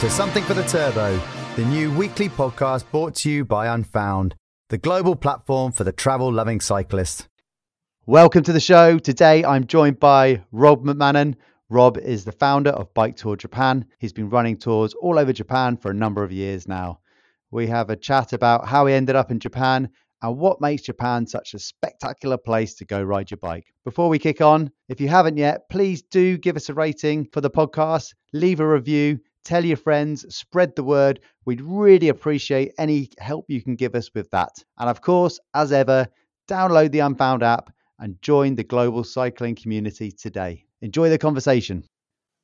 to Something for the Turbo, the new weekly podcast brought to you by Unfound, the global platform for the travel loving cyclist. Welcome to the show. Today I'm joined by Rob McMahon. Rob is the founder of Bike Tour Japan. He's been running tours all over Japan for a number of years now. We have a chat about how he ended up in Japan and what makes Japan such a spectacular place to go ride your bike. Before we kick on, if you haven't yet, please do give us a rating for the podcast, leave a review, tell your friends, spread the word. We'd really appreciate any help you can give us with that. And of course, as ever, download the Unfound app and join the global cycling community today. Enjoy the conversation.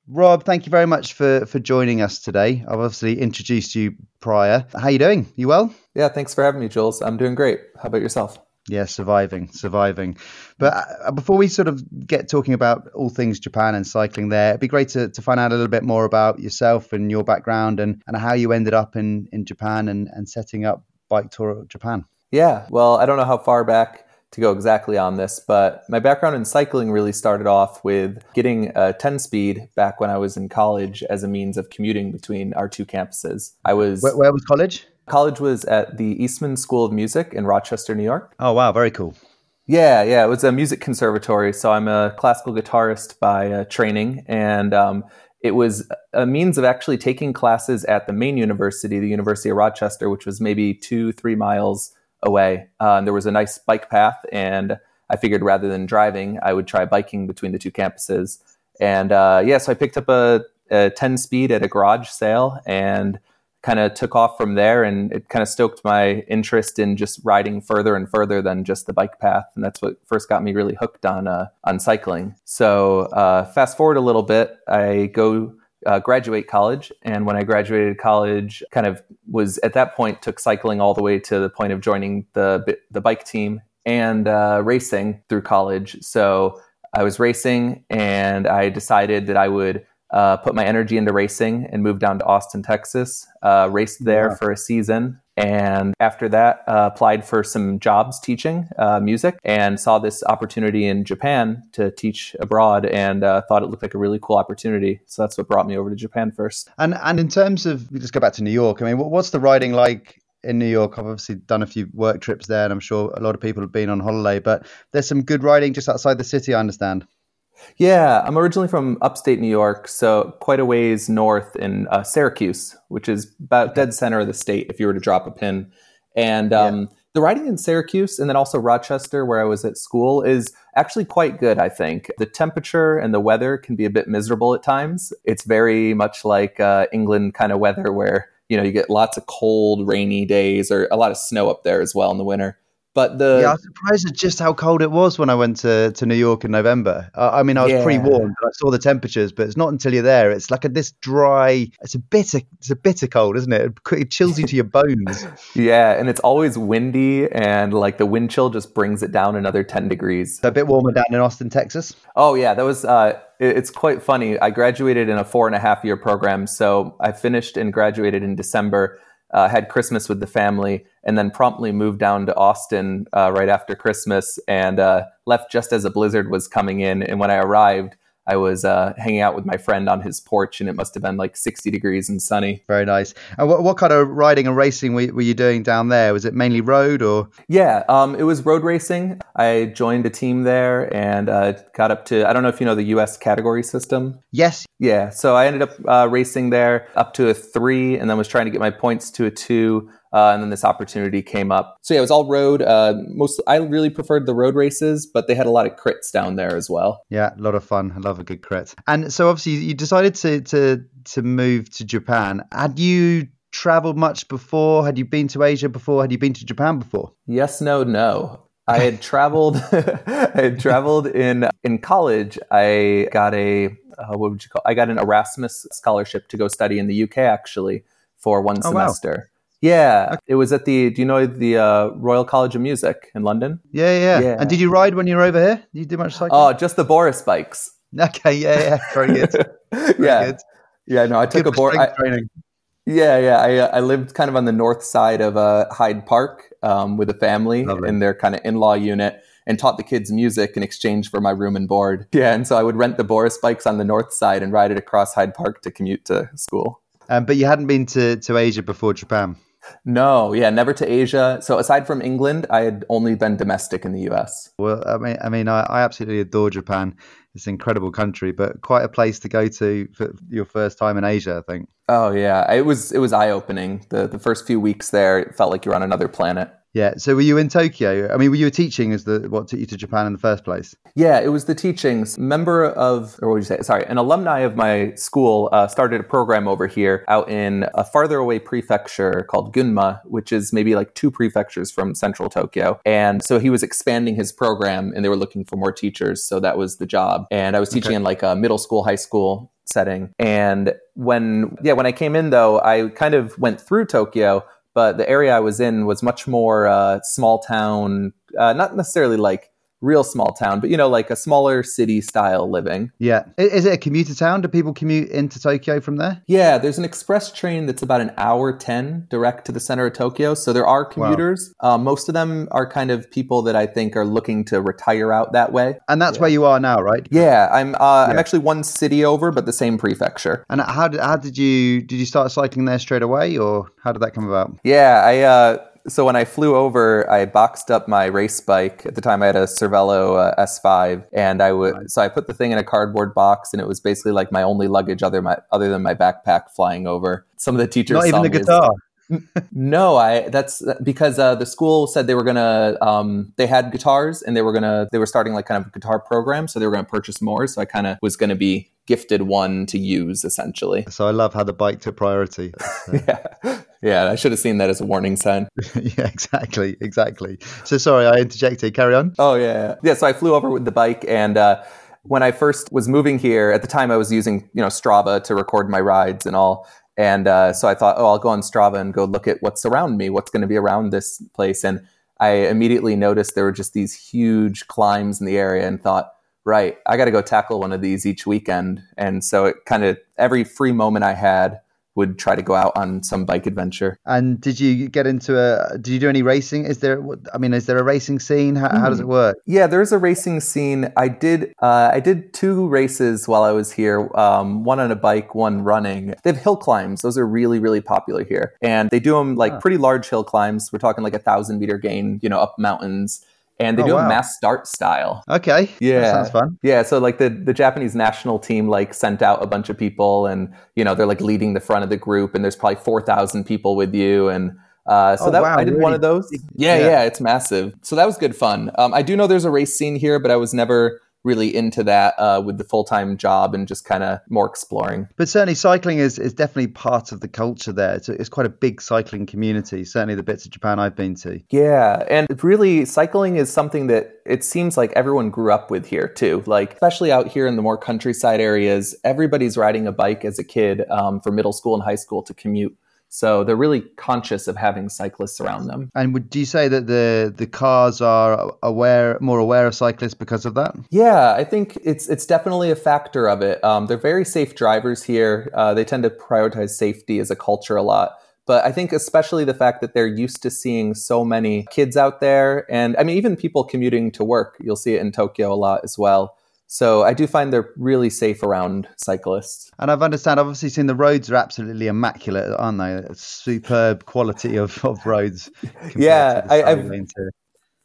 Rob, thank you very much for for joining us today. I've obviously introduced you prior. How you doing? You well? Yeah, thanks for having me, Jules. I'm doing great. How about yourself? Yeah, surviving, surviving. But uh, before we sort of get talking about all things Japan and cycling there, it'd be great to, to find out a little bit more about yourself and your background and, and how you ended up in, in Japan and, and setting up Bike Tour Japan. Yeah, well, I don't know how far back to go exactly on this, but my background in cycling really started off with getting a 10 speed back when I was in college as a means of commuting between our two campuses. I was. Where, where was college? College was at the Eastman School of Music in Rochester, New York. Oh, wow, very cool. Yeah, yeah, it was a music conservatory. So I'm a classical guitarist by uh, training, and um, it was a means of actually taking classes at the main university, the University of Rochester, which was maybe two, three miles away. Uh, and there was a nice bike path, and I figured rather than driving, I would try biking between the two campuses. And uh, yeah, so I picked up a, a 10 speed at a garage sale and kind of took off from there. And it kind of stoked my interest in just riding further and further than just the bike path. And that's what first got me really hooked on uh, on cycling. So uh, fast forward a little bit, I go uh, graduate college. And when I graduated college, kind of was at that point took cycling all the way to the point of joining the the bike team and uh, racing through college. So I was racing, and I decided that I would uh, put my energy into racing and moved down to Austin, Texas. Uh, raced there yeah. for a season, and after that, uh, applied for some jobs teaching uh, music and saw this opportunity in Japan to teach abroad and uh, thought it looked like a really cool opportunity. So that's what brought me over to Japan first. And and in terms of, let's go back to New York. I mean, what's the riding like in New York. I've obviously done a few work trips there, and I'm sure a lot of people have been on holiday. But there's some good riding just outside the city, I understand. Yeah, I'm originally from upstate New York, so quite a ways north in uh, Syracuse, which is about dead center of the state if you were to drop a pin. And um, yeah. the writing in Syracuse and then also Rochester, where I was at school, is actually quite good, I think. The temperature and the weather can be a bit miserable at times. It's very much like uh, England kind of weather where you know you get lots of cold, rainy days or a lot of snow up there as well in the winter. But the yeah, I was surprised at just how cold it was when I went to, to New York in November. Uh, I mean, I was yeah. pre-warned. I saw the temperatures, but it's not until you're there. It's like a this dry. It's a bitter. It's a bitter cold, isn't it? It chills you to your bones. yeah, and it's always windy, and like the wind chill just brings it down another ten degrees. So a bit warmer down in Austin, Texas. Oh yeah, that was. Uh, it's quite funny. I graduated in a four and a half year program, so I finished and graduated in December uh, had Christmas with the family, and then promptly moved down to Austin uh, right after Christmas and uh, left just as a blizzard was coming in. And when I arrived, I was uh, hanging out with my friend on his porch, and it must have been like 60 degrees and sunny. Very nice. And what, what kind of riding and racing were, were, you doing down there? Was it mainly road or? Yeah, um, it was road racing. I joined a team there and uh, got up to, I don't know if you know the US category system. Yes. Yeah, so I ended up uh, racing there up to a three, and then was trying to get my points to a two. Uh, and then this opportunity came up. So yeah, it was all road. Uh, most I really preferred the road races, but they had a lot of crits down there as well. Yeah, a lot of fun. I love a good crit. And so obviously you decided to to to move to Japan. Had you traveled much before? Had you been to Asia before? Had you been to Japan before? Yes, no, no. I had traveled. I had traveled in in college. I got a uh, what would you call? I got an Erasmus scholarship to go study in the UK actually for one oh, semester. Wow. Yeah, okay. it was at the. Do you know the uh, Royal College of Music in London? Yeah, yeah, yeah. And did you ride when you were over here? Did you do much cycling? Oh, just the Boris bikes. Okay, yeah, yeah, very good. Very yeah, good. yeah. No, I took good a Boris training. Yeah, yeah. I uh, I lived kind of on the north side of uh, Hyde Park um, with a family Lovely. in their kind of in law unit and taught the kids music in exchange for my room and board. Yeah, and so I would rent the Boris bikes on the north side and ride it across Hyde Park to commute to school. Um, but you hadn't been to, to Asia before Japan? No, yeah, never to Asia. So aside from England, I had only been domestic in the US. Well, I mean, I mean, I, I absolutely adore Japan. It's an incredible country, but quite a place to go to for your first time in Asia, I think. Oh yeah, it was it was eye opening. The the first few weeks there, it felt like you're on another planet. Yeah. So were you in Tokyo? I mean, were you teaching as the what took you to Japan in the first place? Yeah, it was the teachings. Member of, or what would you say? Sorry, an alumni of my school uh, started a program over here out in a farther away prefecture called Gunma, which is maybe like two prefectures from central Tokyo. And so he was expanding his program, and they were looking for more teachers. So that was the job. And I was teaching okay. in like a middle school, high school setting. And when yeah, when I came in though, I kind of went through Tokyo but the area I was in was much more uh, small town, uh, not necessarily like real small town, but you know, like a smaller city style living. Yeah. Is it a commuter town? Do people commute into Tokyo from there? Yeah, there's an express train that's about an hour 10 direct to the center of Tokyo. So there are commuters. Wow. Uh, most of them are kind of people that I think are looking to retire out that way. And that's yeah. where you are now, right? Yeah, I'm uh, yeah. I'm actually one city over, but the same prefecture. And how did, how did you, did you start cycling there straight away or how did that come about? Yeah, I, uh, so when I flew over, I boxed up my race bike. At the time, I had a Cervelo uh, S5, and I would so I put the thing in a cardboard box, and it was basically like my only luggage other my other than my backpack flying over. Some of the teachers not even the guitar. no, I that's because uh, the school said they were gonna um, they had guitars and they were gonna they were starting like kind of a guitar program, so they were gonna purchase more. So I kind of was gonna be gifted one to use essentially. So I love how the bike took priority. yeah. Yeah, I should have seen that as a warning sign. yeah, exactly, exactly. So sorry, I interjected. Carry on. Oh yeah, yeah. So I flew over with the bike, and uh, when I first was moving here, at the time I was using you know Strava to record my rides and all. And uh, so I thought, oh, I'll go on Strava and go look at what's around me, what's going to be around this place. And I immediately noticed there were just these huge climbs in the area, and thought, right, I got to go tackle one of these each weekend. And so it kind of every free moment I had would try to go out on some bike adventure. And did you get into a? Did you do any racing? Is there? I mean, is there a racing scene? How, mm. how does it work? Yeah, there's a racing scene. I did. Uh, I did two races while I was here. Um, one on a bike, one running. They have hill climbs. Those are really, really popular here, and they do them like pretty large hill climbs. We're talking like a thousand meter gain, you know, up mountains and they oh, do wow. a mass start style. Okay. Yeah. That sounds fun. Yeah. So like the, the Japanese national team like sent out a bunch of people and, you know, they're like leading the front of the group and there's probably 4,000 people with you. And uh, so oh, that wow, I did really? one of those. Yeah, yeah, yeah, It's massive. So that was good fun. Um, I do know there's a race scene here, but I was never really into that uh, with the full time job and just kind of more exploring. But certainly, cycling is, is definitely part of the culture there. It's, it's quite a big cycling community, certainly the bits of Japan I've been to. Yeah. And really, cycling is something that it seems like everyone grew up with here too. Like, especially out here in the more countryside areas, everybody's riding a bike as a kid um, for middle school and high school to commute. So they're really conscious of having cyclists around them. And would you say that the the cars are aware, more aware of cyclists because of that? Yeah, I think it's it's definitely a factor of it. Um, they're very safe drivers here. Uh, they tend to prioritize safety as a culture a lot. But I think especially the fact that they're used to seeing so many kids out there, and I mean even people commuting to work. You'll see it in Tokyo a lot as well. So I do find they're really safe around cyclists. And I've understand, obviously, seen the roads are absolutely immaculate, aren't they? superb quality of, of roads. Yeah, I, have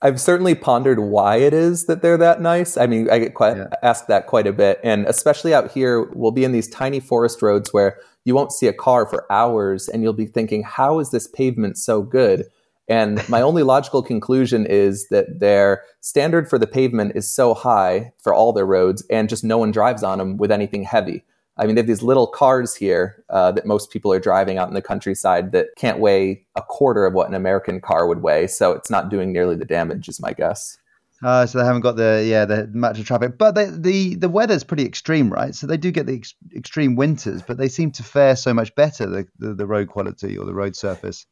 I've certainly pondered why it is that they're that nice. I mean, I get quite, yeah. asked that quite a bit, and especially out here, we'll be in these tiny forest roads where you won't see a car for hours, and you'll be thinking, "How is this pavement so good?" And my only logical conclusion is that their standard for the pavement is so high for all their roads, and just no one drives on them with anything heavy. I mean, they have these little cars here uh, that most people are driving out in the countryside that can't weigh a quarter of what an American car would weigh. So it's not doing nearly the damage, is my guess. Uh, so they haven't got the yeah the match of traffic, but they, the the weather's pretty extreme, right? So they do get the ex- extreme winters, but they seem to fare so much better the, the, the road quality or the road surface.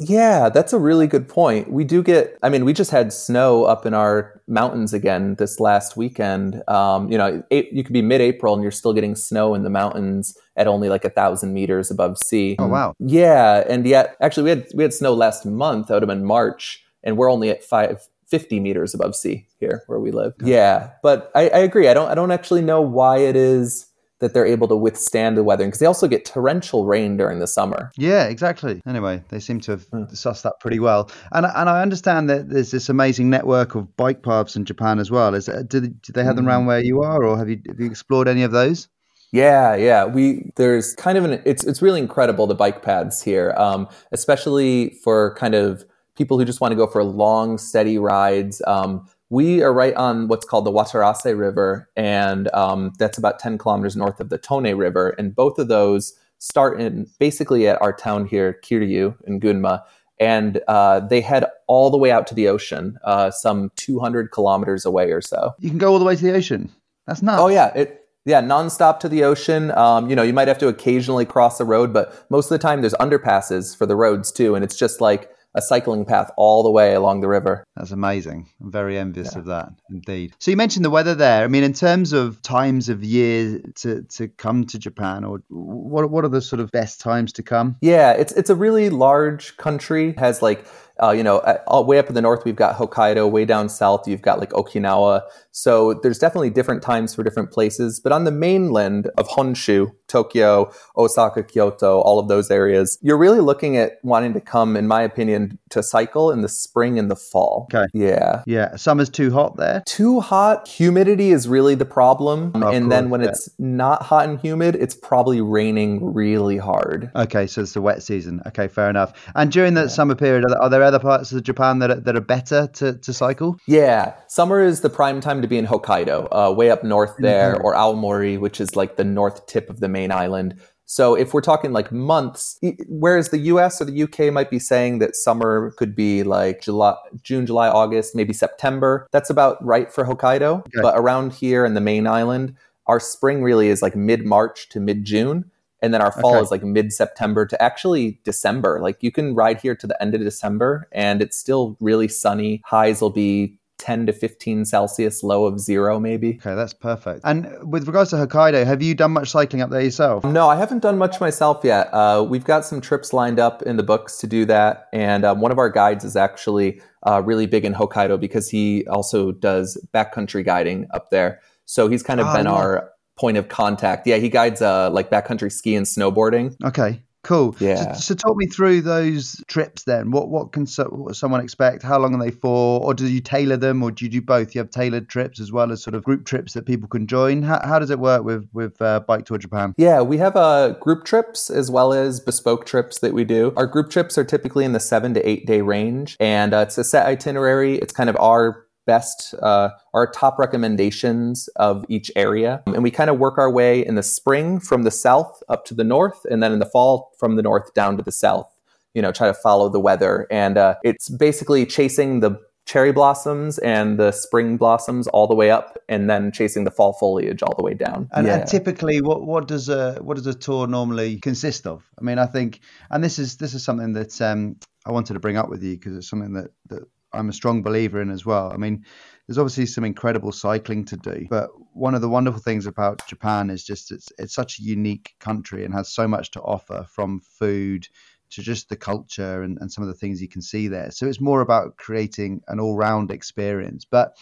Yeah, that's a really good point. We do get, I mean, we just had snow up in our mountains again this last weekend. Um, you know, it, you could be mid April and you're still getting snow in the mountains at only like a thousand meters above sea. Oh, wow. Yeah. And yet, actually, we had, we had snow last month out of in March, and we're only at five, 50 meters above sea here where we live. Yeah. But I, I agree. I don't, I don't actually know why it is that they're able to withstand the weather because they also get torrential rain during the summer. Yeah, exactly. Anyway, they seem to have mm. sussed that pretty well. And and I understand that there's this amazing network of bike paths in Japan as well. Is that, do, do they have them around hmm. where you are, or have you have you explored any of those? Yeah, yeah. We there's kind of an it's it's really incredible the bike paths here, um, especially for kind of people who just want to go for long, steady rides. Um, we are right on what's called the Watarase River, and um, that's about 10 kilometers north of the Tone River. And both of those start in basically at our town here, Kiryu in Gunma, and uh, they head all the way out to the ocean, uh, some 200 kilometers away or so. You can go all the way to the ocean. That's nuts. Oh yeah, it yeah, nonstop to the ocean. Um, you know, you might have to occasionally cross a road, but most of the time there's underpasses for the roads too, and it's just like a cycling path all the way along the river. That's amazing. I'm very envious yeah. of that, indeed. So you mentioned the weather there. I mean, in terms of times of year to, to come to Japan, or what what are the sort of best times to come? Yeah, it's it's a really large country. It has like uh, you know, all, way up in the north, we've got Hokkaido. Way down south, you've got like Okinawa. So there's definitely different times for different places. But on the mainland of Honshu, Tokyo, Osaka, Kyoto, all of those areas, you're really looking at wanting to come, in my opinion, to cycle in the spring and the fall. Okay. Yeah. Yeah. Summer's too hot there. Too hot. Humidity is really the problem. and course, then when yeah. it's not hot and humid, it's probably raining really hard. Okay. So it's the wet season. Okay. Fair enough. And during the yeah. summer period, are there other parts of Japan that are, that are better to, to cycle? Yeah. Summer is the prime time to be in Hokkaido, uh, way up north there, mm-hmm. or Aomori, which is like the north tip of the main island. So if we're talking like months, whereas the US or the UK might be saying that summer could be like July, June, July, August, maybe September, that's about right for Hokkaido. Okay. But around here in the main island, our spring really is like mid March to mid June. And then our fall okay. is like mid September to actually December. Like you can ride here to the end of December and it's still really sunny. Highs will be 10 to 15 Celsius, low of zero, maybe. Okay, that's perfect. And with regards to Hokkaido, have you done much cycling up there yourself? No, I haven't done much myself yet. Uh, we've got some trips lined up in the books to do that. And um, one of our guides is actually uh, really big in Hokkaido because he also does backcountry guiding up there. So he's kind of oh, been yeah. our point of contact. Yeah, he guides uh, like backcountry ski and snowboarding. Okay. Cool. Yeah. So, so, talk me through those trips then. What what can so, someone expect? How long are they for? Or do you tailor them, or do you do both? You have tailored trips as well as sort of group trips that people can join. How, how does it work with with uh, Bike Tour Japan? Yeah, we have uh, group trips as well as bespoke trips that we do. Our group trips are typically in the seven to eight day range, and uh, it's a set itinerary. It's kind of our best, uh, our top recommendations of each area. And we kind of work our way in the spring from the south up to the north, and then in the fall from the north down to the south. You know, try to follow the weather. And uh, it's basically chasing the cherry blossoms and the spring blossoms all the way up, and then chasing the fall foliage all the way down. And, yeah. and, typically, what what does a what does a tour normally consist of? I mean, I think, and this is this is something that um, I wanted to bring up with you because it's something that that I'm a strong believer in as well. I mean, there's obviously some incredible cycling to do, but one of the wonderful things about Japan is just it's it's such a unique country and has so much to offer from food to just the culture and, and some of the things you can see there. So it's more about creating an all round experience. But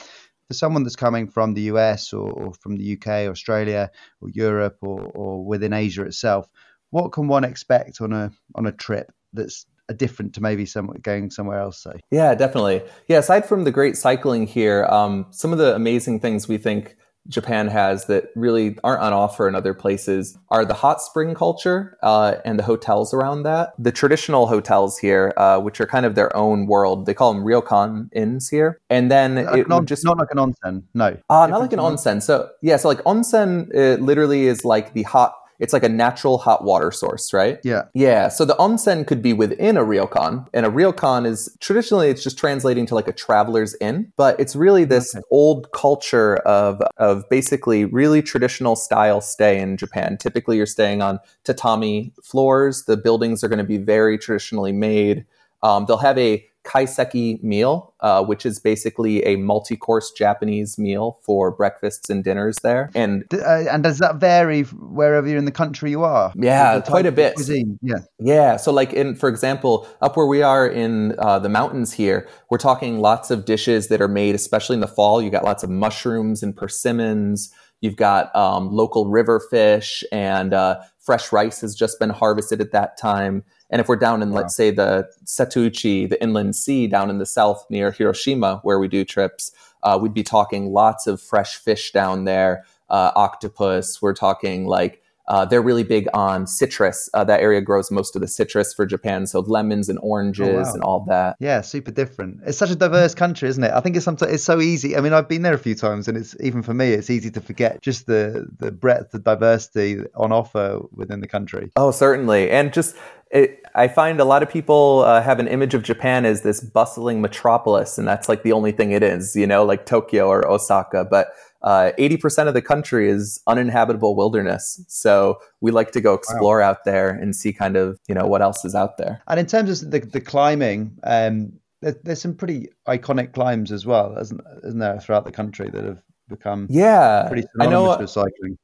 for someone that's coming from the US or, or from the UK, Australia, or Europe, or, or within Asia itself, what can one expect on a on a trip that's are different to maybe some going somewhere else say yeah definitely yeah aside from the great cycling here um, some of the amazing things we think Japan has that really aren't on offer in other places are the hot spring culture uh, and the hotels around that. The traditional hotels here, uh, which are kind of their own world, they call them ryokan inns here. And then like it not, just not like an onsen, no. Uh, not like an onsen. So yeah, so like onsen literally is like the hot it's like a natural hot water source, right? Yeah. Yeah. So the onsen could be within a ryokan, and a ryokan is traditionally it's just translating to like a traveler's inn, but it's really this okay. old culture of of basically really traditional style stay in Japan. Typically, you're staying on tatami floors. The buildings are going to be very traditionally made. Um, they'll have a kaiseki meal, uh, which is basically a multi-course Japanese meal for breakfasts and dinners there. And uh, and does that vary wherever you're in the country you are? Yeah, quite a bit. Cuisine? Yeah, yeah. So like in, for example, up where we are in uh, the mountains here, we're talking lots of dishes that are made, especially in the fall. You got lots of mushrooms and persimmons You've got um, local river fish and uh, fresh rice has just been harvested at that time. And if we're down in, wow. let's say, the Setouchi, the inland sea down in the south near Hiroshima, where we do trips, uh, we'd be talking lots of fresh fish down there, uh, octopus. We're talking like uh, they're really big on citrus. Uh, that area grows most of the citrus for Japan, so lemons and oranges oh, wow. and all that. Yeah, super different. It's such a diverse country, isn't it? I think it's sometimes it's so easy. I mean, I've been there a few times, and it's even for me, it's easy to forget just the the breadth, the diversity on offer within the country. Oh, certainly, and just it, I find a lot of people uh, have an image of Japan as this bustling metropolis, and that's like the only thing it is, you know, like Tokyo or Osaka. But uh, 80% of the country is uninhabitable wilderness. So we like to go explore wow. out there and see kind of, you know, what else is out there. And in terms of the, the climbing, um, there, there's some pretty iconic climbs as well, isn't, isn't there, throughout the country that have become yeah, pretty synonymous I know, with cycling.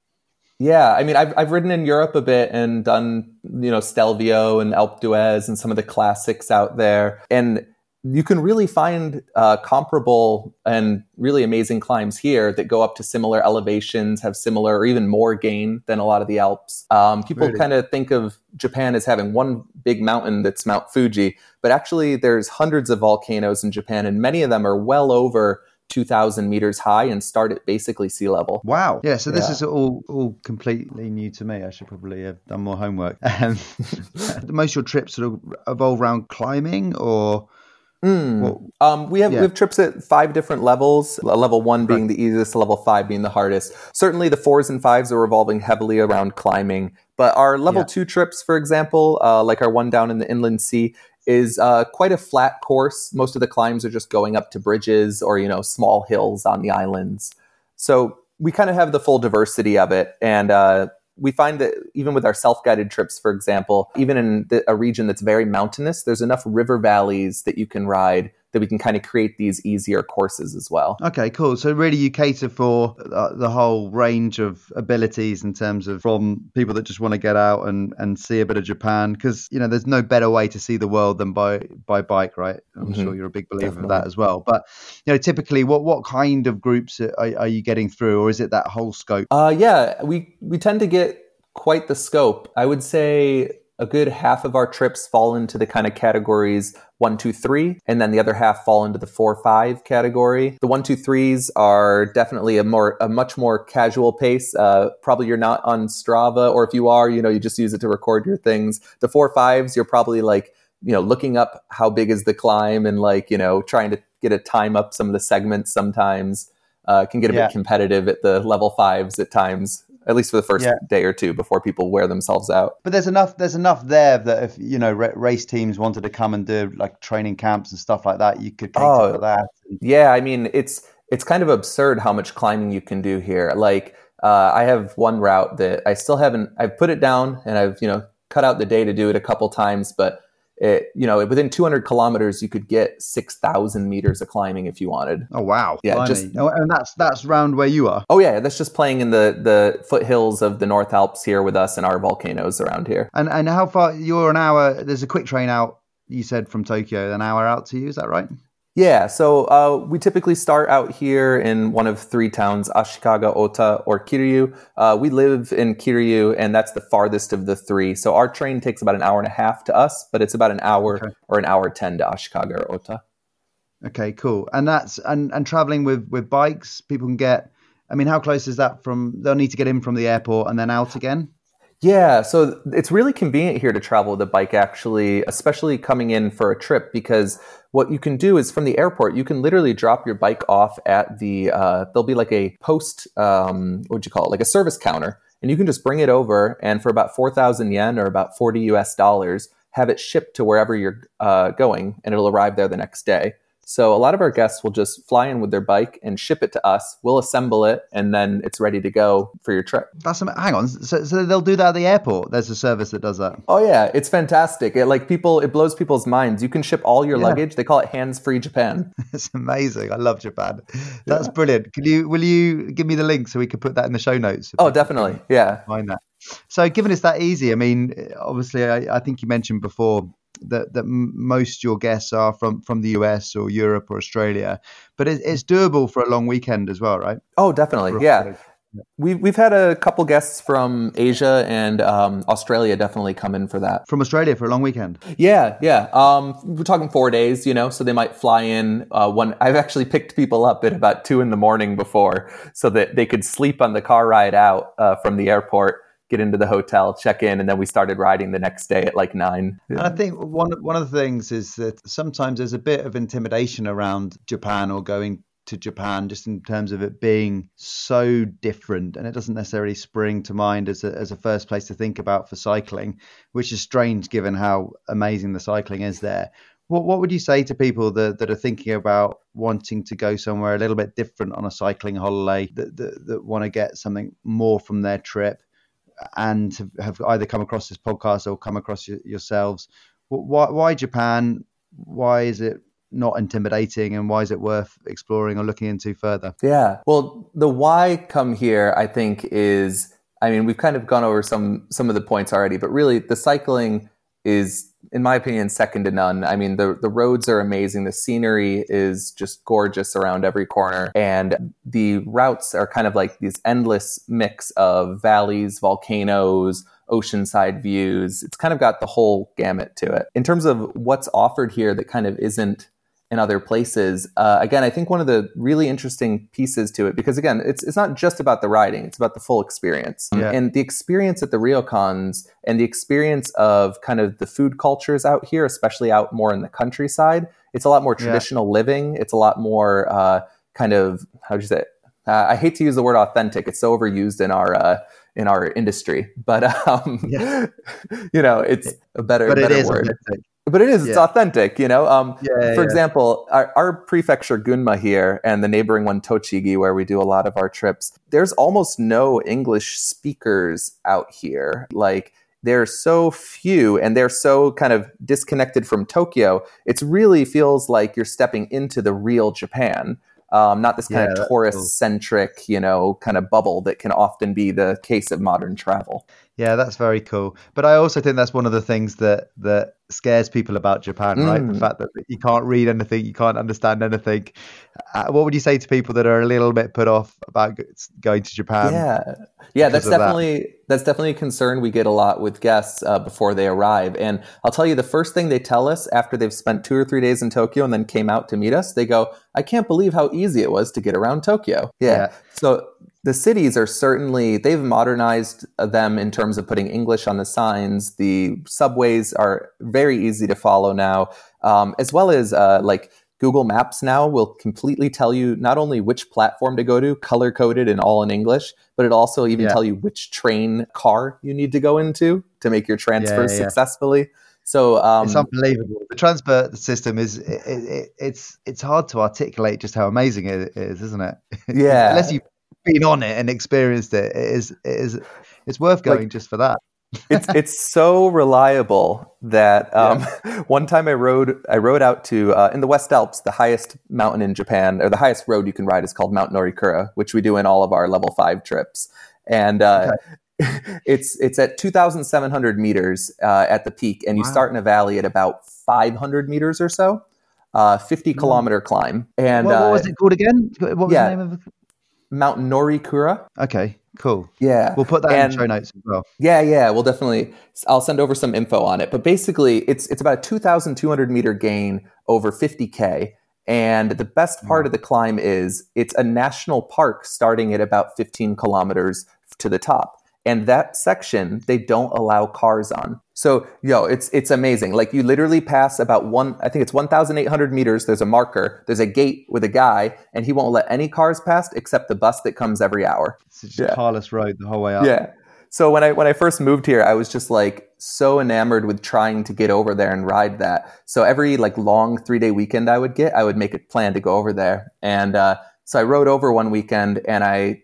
Yeah, I mean, I've I've ridden in Europe a bit and done you know Stelvio and Alpe d'Huez and some of the classics out there, and you can really find uh, comparable and really amazing climbs here that go up to similar elevations, have similar or even more gain than a lot of the Alps. Um, people really? kind of think of Japan as having one big mountain that's Mount Fuji, but actually there's hundreds of volcanoes in Japan, and many of them are well over 2,000 meters high and start at basically sea level. Wow. Yeah. So this yeah. is all, all completely new to me. I should probably have done more homework. Um, most of your trips sort of evolve around climbing or Mm. Well, um, we have yeah. we have trips at five different levels. Level one being right. the easiest, level five being the hardest. Certainly, the fours and fives are revolving heavily around climbing. But our level yeah. two trips, for example, uh, like our one down in the inland sea, is uh, quite a flat course. Most of the climbs are just going up to bridges or you know small hills on the islands. So we kind of have the full diversity of it, and uh, we find that even with our self-guided trips for example even in the, a region that's very mountainous there's enough river valleys that you can ride that we can kind of create these easier courses as well. Okay, cool. So really, you cater for uh, the whole range of abilities in terms of from people that just want to get out and, and see a bit of Japan, because you know there's no better way to see the world than by by bike, right? I'm mm-hmm. sure you're a big believer Definitely. of that as well. But you know, typically, what what kind of groups are, are you getting through, or is it that whole scope? Uh, yeah, we we tend to get quite the scope. I would say a good half of our trips fall into the kind of categories one, two, three, and then the other half fall into the four, five category. The one, two, threes are definitely a more, a much more casual pace. Uh, probably you're not on Strava, or if you are, you know, you just use it to record your things. The four, fives, you're probably like, you know, looking up how big is the climb and like, you know, trying to get a time up some of the segments sometimes. Uh, can get a yeah. bit competitive at the level fives at times at least for the first yeah. day or two before people wear themselves out. But there's enough there's enough there that if you know race teams wanted to come and do like training camps and stuff like that, you could cater oh, for that. Yeah, I mean it's it's kind of absurd how much climbing you can do here. Like uh, I have one route that I still haven't I've put it down and I've you know cut out the day to do it a couple times, but it, you know, within 200 kilometers, you could get 6,000 meters of climbing if you wanted. Oh wow! Yeah, just oh, and that's that's round where you are. Oh yeah, that's just playing in the the foothills of the North Alps here with us and our volcanoes around here. And and how far? You're an hour. There's a quick train out. You said from Tokyo, an hour out to you. Is that right? Yeah, so uh, we typically start out here in one of three towns, Ashikaga, Ota, or Kiryu. Uh, we live in Kiryu, and that's the farthest of the three. So our train takes about an hour and a half to us, but it's about an hour okay. or an hour 10 to Ashikaga or Ota. Okay, cool. And that's and, and traveling with, with bikes, people can get, I mean, how close is that from, they'll need to get in from the airport and then out again? Yeah, so it's really convenient here to travel with a bike, actually, especially coming in for a trip, because what you can do is from the airport, you can literally drop your bike off at the, uh, there'll be like a post, um, what would you call it, like a service counter, and you can just bring it over, and for about 4,000 yen or about 40 US dollars, have it shipped to wherever you're uh, going, and it'll arrive there the next day. So a lot of our guests will just fly in with their bike and ship it to us. We'll assemble it, and then it's ready to go for your trip. That's hang on. So, so they'll do that at the airport. There's a service that does that. Oh yeah, it's fantastic. It like people, it blows people's minds. You can ship all your yeah. luggage. They call it hands-free Japan. it's amazing. I love Japan. That's yeah. brilliant. Can you will you give me the link so we can put that in the show notes? Oh, definitely. Yeah. Find that. So, given it's that easy, I mean, obviously, I, I think you mentioned before that that most your guests are from from the US or Europe or Australia, but it, it's doable for a long weekend as well, right? Oh, definitely, yeah. We've we've had a couple guests from Asia and um, Australia definitely come in for that. From Australia for a long weekend. Yeah, yeah. Um, we're talking four days, you know, so they might fly in. Uh, one, I've actually picked people up at about two in the morning before, so that they could sleep on the car ride out uh, from the airport get into the hotel, check in, and then we started riding the next day at like nine. And I think one one of the things is that sometimes there's a bit of intimidation around Japan or going to Japan, just in terms of it being so different, and it doesn't necessarily spring to mind as a, as a first place to think about for cycling, which is strange given how amazing the cycling is there. What what would you say to people that, that are thinking about wanting to go somewhere a little bit different on a cycling holiday, that that, that want to get something more from their trip? And have either come across this podcast or come across yourselves. Why, why Japan? Why is it not intimidating and why is it worth exploring or looking into further? Yeah. Well, the why come here, I think, is I mean, we've kind of gone over some some of the points already, but really the cycling is in my opinion, second to none. I mean, the the roads are amazing. The scenery is just gorgeous around every corner, and the routes are kind of like this endless mix of valleys, volcanoes, oceanside views. It's kind of got the whole gamut to it. In terms of what's offered here, that kind of isn't in other places. Uh, again, I think one of the really interesting pieces to it, because again, it's it's not just about the riding; it's about the full experience. Yeah. And the experience at the ryokans and the experience of kind of the food cultures out here, especially out more in the countryside. It's a lot more traditional yeah. living. It's a lot more uh, kind of how do you say it? Uh, I hate to use the word authentic. It's so overused in our uh, in our industry, but um, yeah. you know, it's a better, but better word. Authentic but it is it's authentic you know? Um, yeah, for yeah. example our, our, prefecture gunma here and the neighboring one tochigi where we do a lot of our trips there's almost no english speakers out here. Like they're so few and they're so kind of disconnected from tokyo it really feels like you're stepping into the real japan. Um, not this kind yeah, of tourist centric, you know, kind of bubble that can often be the case of modern travel. Yeah, that's very cool. But I also think that's one of the things that that scares people about Japan, mm. right? The mm. fact that you can't read anything, you can't understand anything. Uh, what would you say to people that are a little bit put off about going to Japan? Yeah, yeah, that's definitely that? that's definitely a concern we get a lot with guests uh, before they arrive. And I'll tell you, the first thing they tell us after they've spent two or three days in Tokyo and then came out to meet us, they go, "I can't believe how easy it was to get around Tokyo." Yeah. yeah. So the cities are certainly they've modernized them in terms of putting english on the signs the subways are very easy to follow now um, as well as uh, like google maps now will completely tell you not only which platform to go to color coded and all in english but it also even yeah. tell you which train car you need to go into to make your transfer yeah, yeah, successfully so um, it's unbelievable. The transfer system is it, it, it's it's hard to articulate just how amazing it is, isn't it? Yeah. Unless you been on it and experienced it, it is it is it's worth going like, just for that. it's it's so reliable that um, yeah. one time I rode I rode out to uh, in the West Alps, the highest mountain in Japan, or the highest road you can ride is called Mount Norikura, which we do in all of our level five trips, and. Uh, okay. It's it's at 2,700 meters uh, at the peak, and you wow. start in a valley at about 500 meters or so, uh, 50 kilometer climb. And what, what was uh, it called again? What was yeah, the name of? Mount Norikura. Okay, cool. Yeah. We'll put that and, in show notes as well. Yeah, yeah, we'll definitely I'll send over some info on it. But basically it's it's about a 2200 meter gain over 50k and the best hmm. part of the climb is it's a national park starting at about 15 kilometers to the top and that section they don't allow cars on. So yo it's it's amazing. Like you literally pass about one i think it's 1800 meters. There's a marker. There's a gate with a guy and he won't let any cars past except the bus that comes every hour. It's just yeah. carless road the whole way up. Yeah. So when i when i first moved here i was just like so enamored with trying to get over there and ride that. So every like long three day weekend i would get i would make a plan to go over there. And uh, so i rode over one weekend and i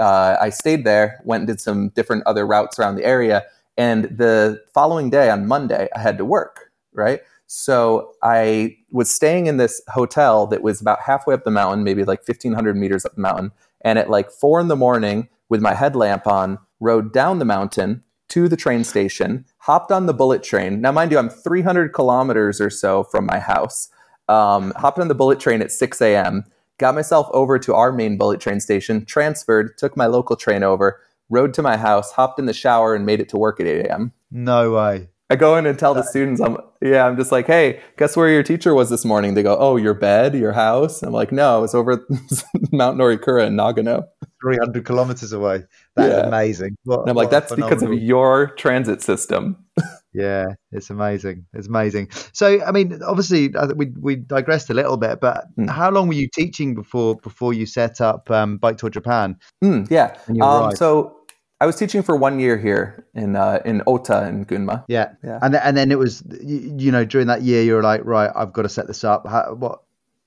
uh, I stayed there, went and did some different other routes around the area. And the following day on Monday, I had to work, right? So I was staying in this hotel that was about halfway up the mountain, maybe like 1500 meters up the mountain. And at like four in the morning, with my headlamp on, rode down the mountain to the train station, hopped on the bullet train. Now, mind you, I'm 300 kilometers or so from my house. Um, hopped on the bullet train at 6 a.m., got myself over to our main bullet train station, transferred, took my local train over, rode to my house, hopped in the shower, and made it to work at 8 a.m. No way. I go in and tell the uh, students, I'm yeah, I'm just like, hey, guess where your teacher was this morning? They go, oh, your bed, your house. I'm like, no, it's over Mount Norikura in Nagano. 300 kilometers away. That's yeah. amazing. What, and I'm like, that's because of your transit system. yeah, it's amazing. It's amazing. So, I mean, obviously, we we digressed a little bit, but mm. how long were you teaching before before you set up um, Bike Tour Japan? Mm, yeah. Um, so I was teaching for one year here in uh, in Ota in Gunma. Yeah, yeah, and th- and then it was you, you, know during that year you were like right I've got to set this up. How, what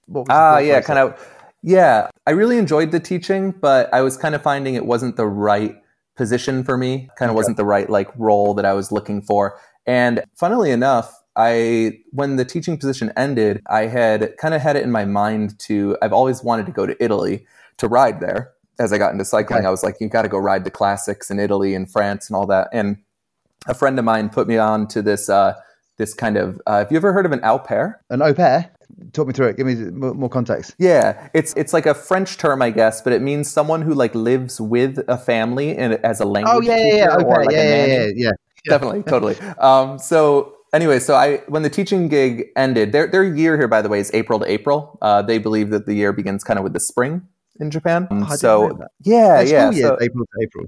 what was ah yeah kind of yeah I really enjoyed the teaching, but I was kind of finding it wasn't the right position for me. Kind of okay. wasn't the right like role that I was looking for. And funnily enough, I when the teaching position ended, I had kind of had it in my mind to I've always wanted to go to Italy to ride there as I got into cycling, okay. I was like, you got to go ride the classics in Italy and France and all that. And a friend of mine put me on to this uh, this kind of. Uh, have you ever heard of an au pair? An au pair? Talk me through it. Give me more context. Yeah, it's it's like a French term, I guess, but it means someone who like lives with a family and as a language. Oh yeah, yeah, yeah, okay. like yeah, yeah, yeah, yeah, definitely, totally. Um, so anyway, so I when the teaching gig ended, their their year here, by the way, is April to April. Uh, they believe that the year begins kind of with the spring in Japan. Oh, so yeah, yeah, so, April to April.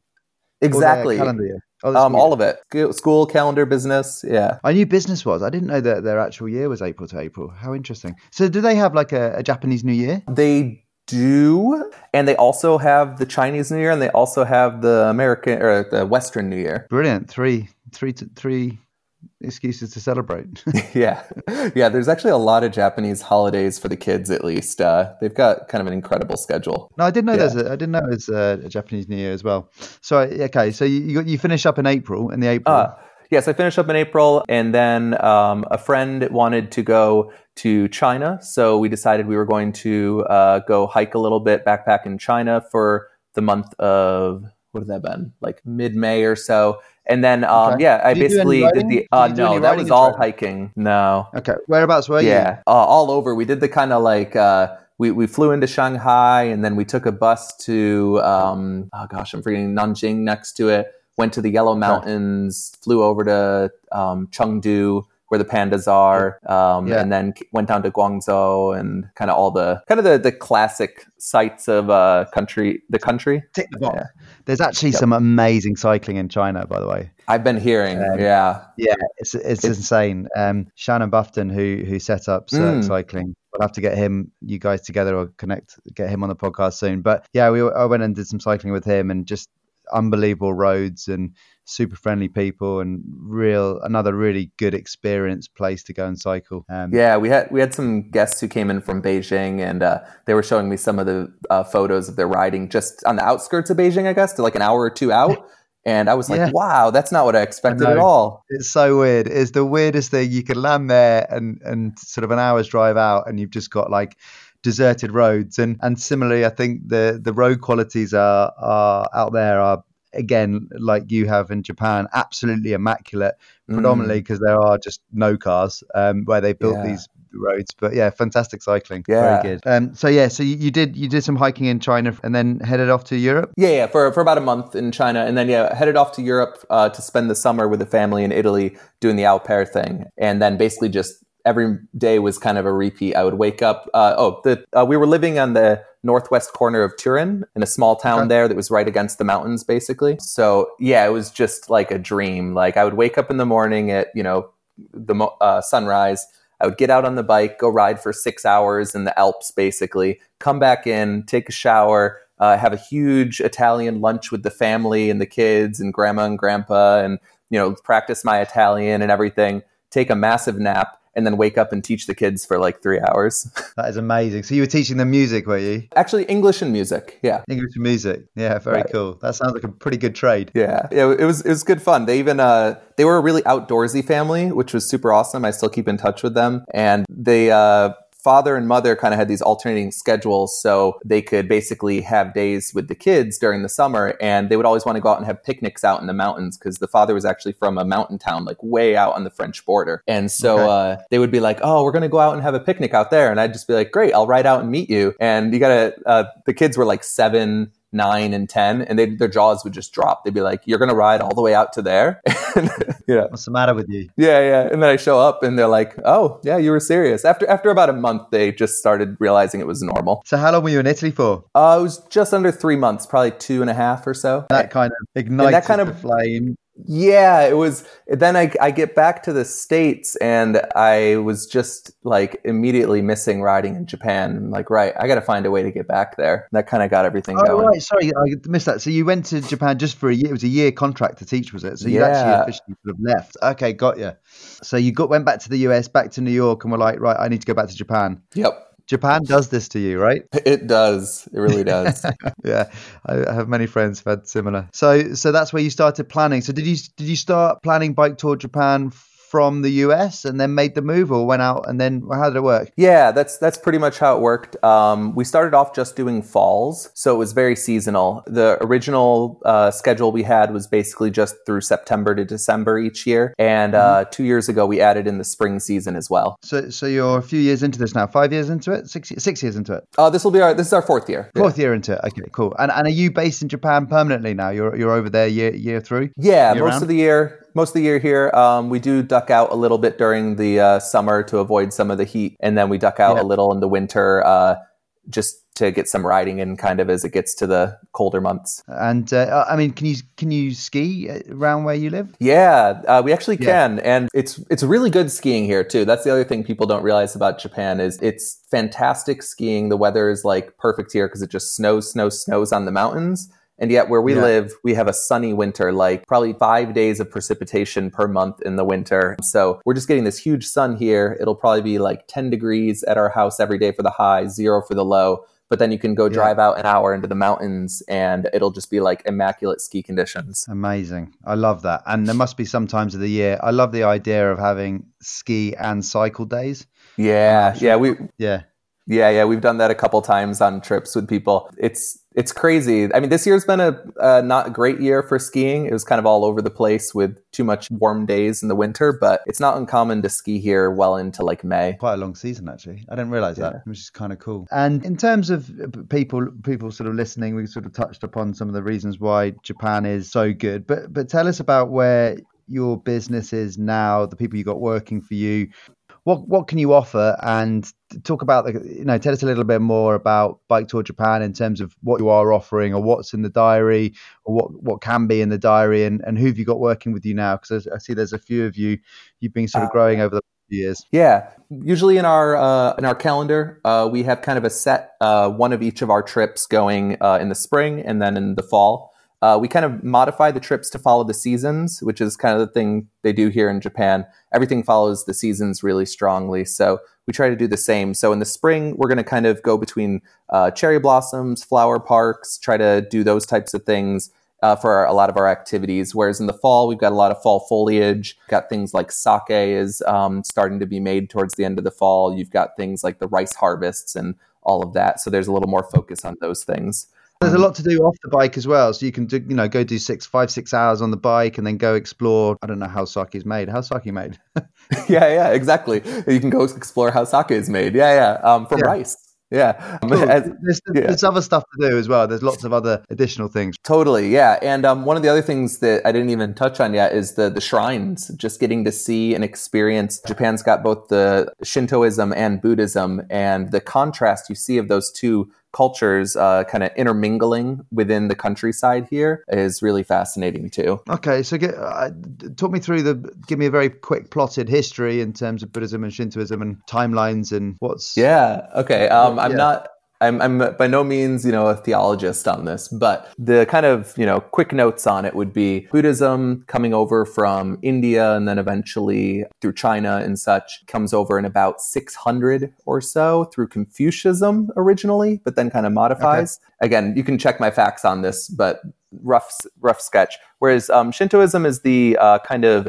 Exactly. Oh, um, all of it. School, calendar, business. Yeah. I knew business was. I didn't know that their actual year was April to April. How interesting. So, do they have like a, a Japanese New Year? They do, and they also have the Chinese New Year, and they also have the American or the Western New Year. Brilliant. Three, three, three excuses to celebrate. yeah, yeah. There's actually a lot of Japanese holidays for the kids. At least uh, they've got kind of an incredible schedule. No, I didn't know yeah. there's. A, I didn't know there's a, a, Japanese New Year as well. So okay, so you you, you finish up in April in the April. Uh, yes, I finished up in April, and then um, a friend wanted to go to China, so we decided we were going to uh, go hike a little bit, backpack in China for the month of what have that been? Like mid May or so. And then, um, okay. yeah, I did basically did the. Uh, did no, that was all hiking. No. Okay. Whereabouts were you? Yeah, uh, all over. We did the kind of like. Uh, we, we flew into Shanghai and then we took a bus to um, oh gosh I'm forgetting Nanjing next to it went to the Yellow Mountains flew over to um, Chengdu where the pandas are, um, yeah. and then went down to Guangzhou and kind of all the kind of the, the classic sites of uh, country the country. Tick the box. Yeah. There's actually yep. some amazing cycling in China, by the way. I've been hearing, um, yeah, yeah, it's it's, it's insane. Um, Shannon Buffton, who who set up mm. Cycling, we'll have to get him, you guys together, or connect, get him on the podcast soon. But yeah, we I went and did some cycling with him, and just unbelievable roads and super friendly people and real another really good experience place to go and cycle. Um, yeah, we had we had some guests who came in from Beijing and uh, they were showing me some of the uh, photos of their riding just on the outskirts of Beijing, I guess, to like an hour or two out. And I was like, yeah. wow, that's not what I expected I at all. It's so weird. It's the weirdest thing. You can land there and, and sort of an hour's drive out, and you've just got like deserted roads. And and similarly, I think the the road qualities are are out there are again, like you have in Japan, absolutely immaculate, predominantly because mm. there are just no cars um, where they built yeah. these roads. But yeah, fantastic cycling. Yeah. Very good. Um, so yeah, so you, you, did you did some hiking in China and then headed off to Europe. Yeah, yeah, for for about a month in China, and then yeah, headed off to Europe uh, to spend the summer with the family in Italy doing the au pair thing, and then basically just every day was kind of a repeat. I would wake up. Uh, oh, the, uh, we were living on the northwest corner of Turin in a small town okay. there that was right against the mountains, basically. So yeah, it was just like a dream. Like I would wake up in the morning at you know the uh, sunrise. I would get out on the bike, go ride for six hours in the Alps, basically. Come back in, take a shower, uh, have a huge Italian lunch with the family and the kids and grandma and grandpa, and you know practice my Italian and everything. Take a massive nap and then wake up and teach the kids for like three hours. That is amazing. So you were teaching them music, were you? Actually, English and music. Yeah, English and music. Yeah, very right. cool. That sounds like a pretty good trade. Yeah, yeah. It was it was good fun. They even uh they were a really outdoorsy family, which was super awesome. I still keep in touch with them, and they uh father and mother kind of had these alternating schedules so they could basically have days with the kids during the summer and they would always want to go out and have picnics out in the mountains because the father was actually from a mountain town like way out on the french border and so okay. uh, they would be like oh we're going to go out and have a picnic out there and i'd just be like great i'll ride out and meet you and you gotta uh, the kids were like seven nine and 10 and they, their jaws would just drop. They'd be like, you're going to ride all the way out to there. yeah. What's the matter with you? Yeah. Yeah. And then I show up and they're like, oh yeah, you were serious. After, after about a month, they just started realizing it was normal. So how long were you in Italy for? Uh, it was just under three months, probably two and a half or so. That kind of ignited that kind of flame yeah, it was. Then I, I get back to the States and I was just like immediately missing riding in Japan. I'm like, right, I got to find a way to get back there. That kind of got everything oh, going. Right, sorry, I missed that. So you went to Japan just for a year. It was a year contract to teach, was it? So you yeah. actually officially sort of left. Okay, got you. So you got went back to the US, back to New York, and were like, right, I need to go back to Japan. Yep. Japan does this to you, right? It does. It really does. yeah, I have many friends who've had similar. So, so that's where you started planning. So, did you did you start planning bike tour Japan from the US and then made the move or went out and then how did it work? Yeah, that's that's pretty much how it worked. Um, we started off just doing falls, so it was very seasonal. The original uh, schedule we had was basically just through September to December each year, and uh, mm-hmm. uh, two years ago we added in the spring season as well. So, so you're a few years into this now, five years into it, six six years into it. Uh, this will be our this is our fourth year. Fourth year into it. Okay, cool. And and are you based in Japan permanently now? You're you're over there year year through. Yeah, year most round? of the year most of the year here. Um, we do duck out a little bit during the uh, summer to avoid some of the heat, and then we duck out yeah. a little in the winter uh, just to get some riding in, kind of as it gets to the colder months. And uh, I mean, can you can you ski around where you live? Yeah, uh, we actually can, yeah. and it's it's really good skiing here too. That's the other thing people don't realize about Japan is it's fantastic skiing. The weather is like perfect here because it just snows, snows, snows on the mountains and yet, where we yeah. live, we have a sunny winter, like probably five days of precipitation per month in the winter. So we're just getting this huge sun here. It'll probably be like 10 degrees at our house every day for the high, zero for the low. But then you can go drive yeah. out an hour into the mountains and it'll just be like immaculate ski conditions. Amazing. I love that. And there must be some times of the year. I love the idea of having ski and cycle days. Yeah. Yeah. We, yeah. Yeah, yeah, we've done that a couple times on trips with people. It's it's crazy. I mean, this year's been a, a not great year for skiing. It was kind of all over the place with too much warm days in the winter, but it's not uncommon to ski here well into like May. Quite a long season, actually. I didn't realize yeah. that, which is kind of cool. And in terms of uh, people, people sort of listening, we sort of touched upon some of the reasons why Japan is so good. But but tell us about where your business is now, the people you got working for you, what what can you offer and talk about the you know tell us a little bit more about bike tour japan in terms of what you are offering or what's in the diary or what what can be in the diary and and who have you got working with you now because I, see there's a few of you you've been sort of uh, growing over the years yeah usually in our uh, in our calendar uh, we have kind of a set uh, one of each of our trips going uh, in the spring and then in the fall uh, we kind of modify the trips to follow the seasons, which is kind of the thing they do here in Japan. Everything follows the seasons really strongly. So we try to do the same. So in the spring, we're going to kind of go between uh, cherry blossoms, flower parks, try to do those types of things. Uh, for our, a lot of our activities. Whereas in the fall, we've got a lot of fall foliage. Got things like sake is um, starting to be made towards the end of the fall. You've got things like the rice harvests and all of that. So there's a little more focus on those things. There's a lot to do off the bike as well. So you can do, you know, go do six, five, six hours on the bike and then go explore. I don't know how sake is made. How sake made? yeah, yeah, exactly. You can go explore how sake is made. Yeah, yeah. Um, from yeah. rice. Yeah. Cool. As, there's, yeah. there's, other stuff to do as well. There's lots of other additional things. Totally. Yeah. And um, one of the other things that I didn't even touch on yet is the, the shrines, just getting to see and experience. Japan's got both the Shintoism and Buddhism, and the contrast you see of those two cultures uh, kind of intermingling within the countryside here is really fascinating too. Okay, so get, uh, talk me through the, give me a very quick plotted history in terms of Buddhism and Shintoism and timelines and what's. Yeah, okay. Um, I'm yeah. not I'm, I'm by no means, you know, a theologist on this, but the kind of, you know, quick notes on it would be Buddhism coming over from India and then eventually through China and such comes over in about 600 or so through Confucianism originally, but then kind of modifies. Okay. Again, you can check my facts on this, but rough, rough sketch. Whereas um, Shintoism is the uh, kind of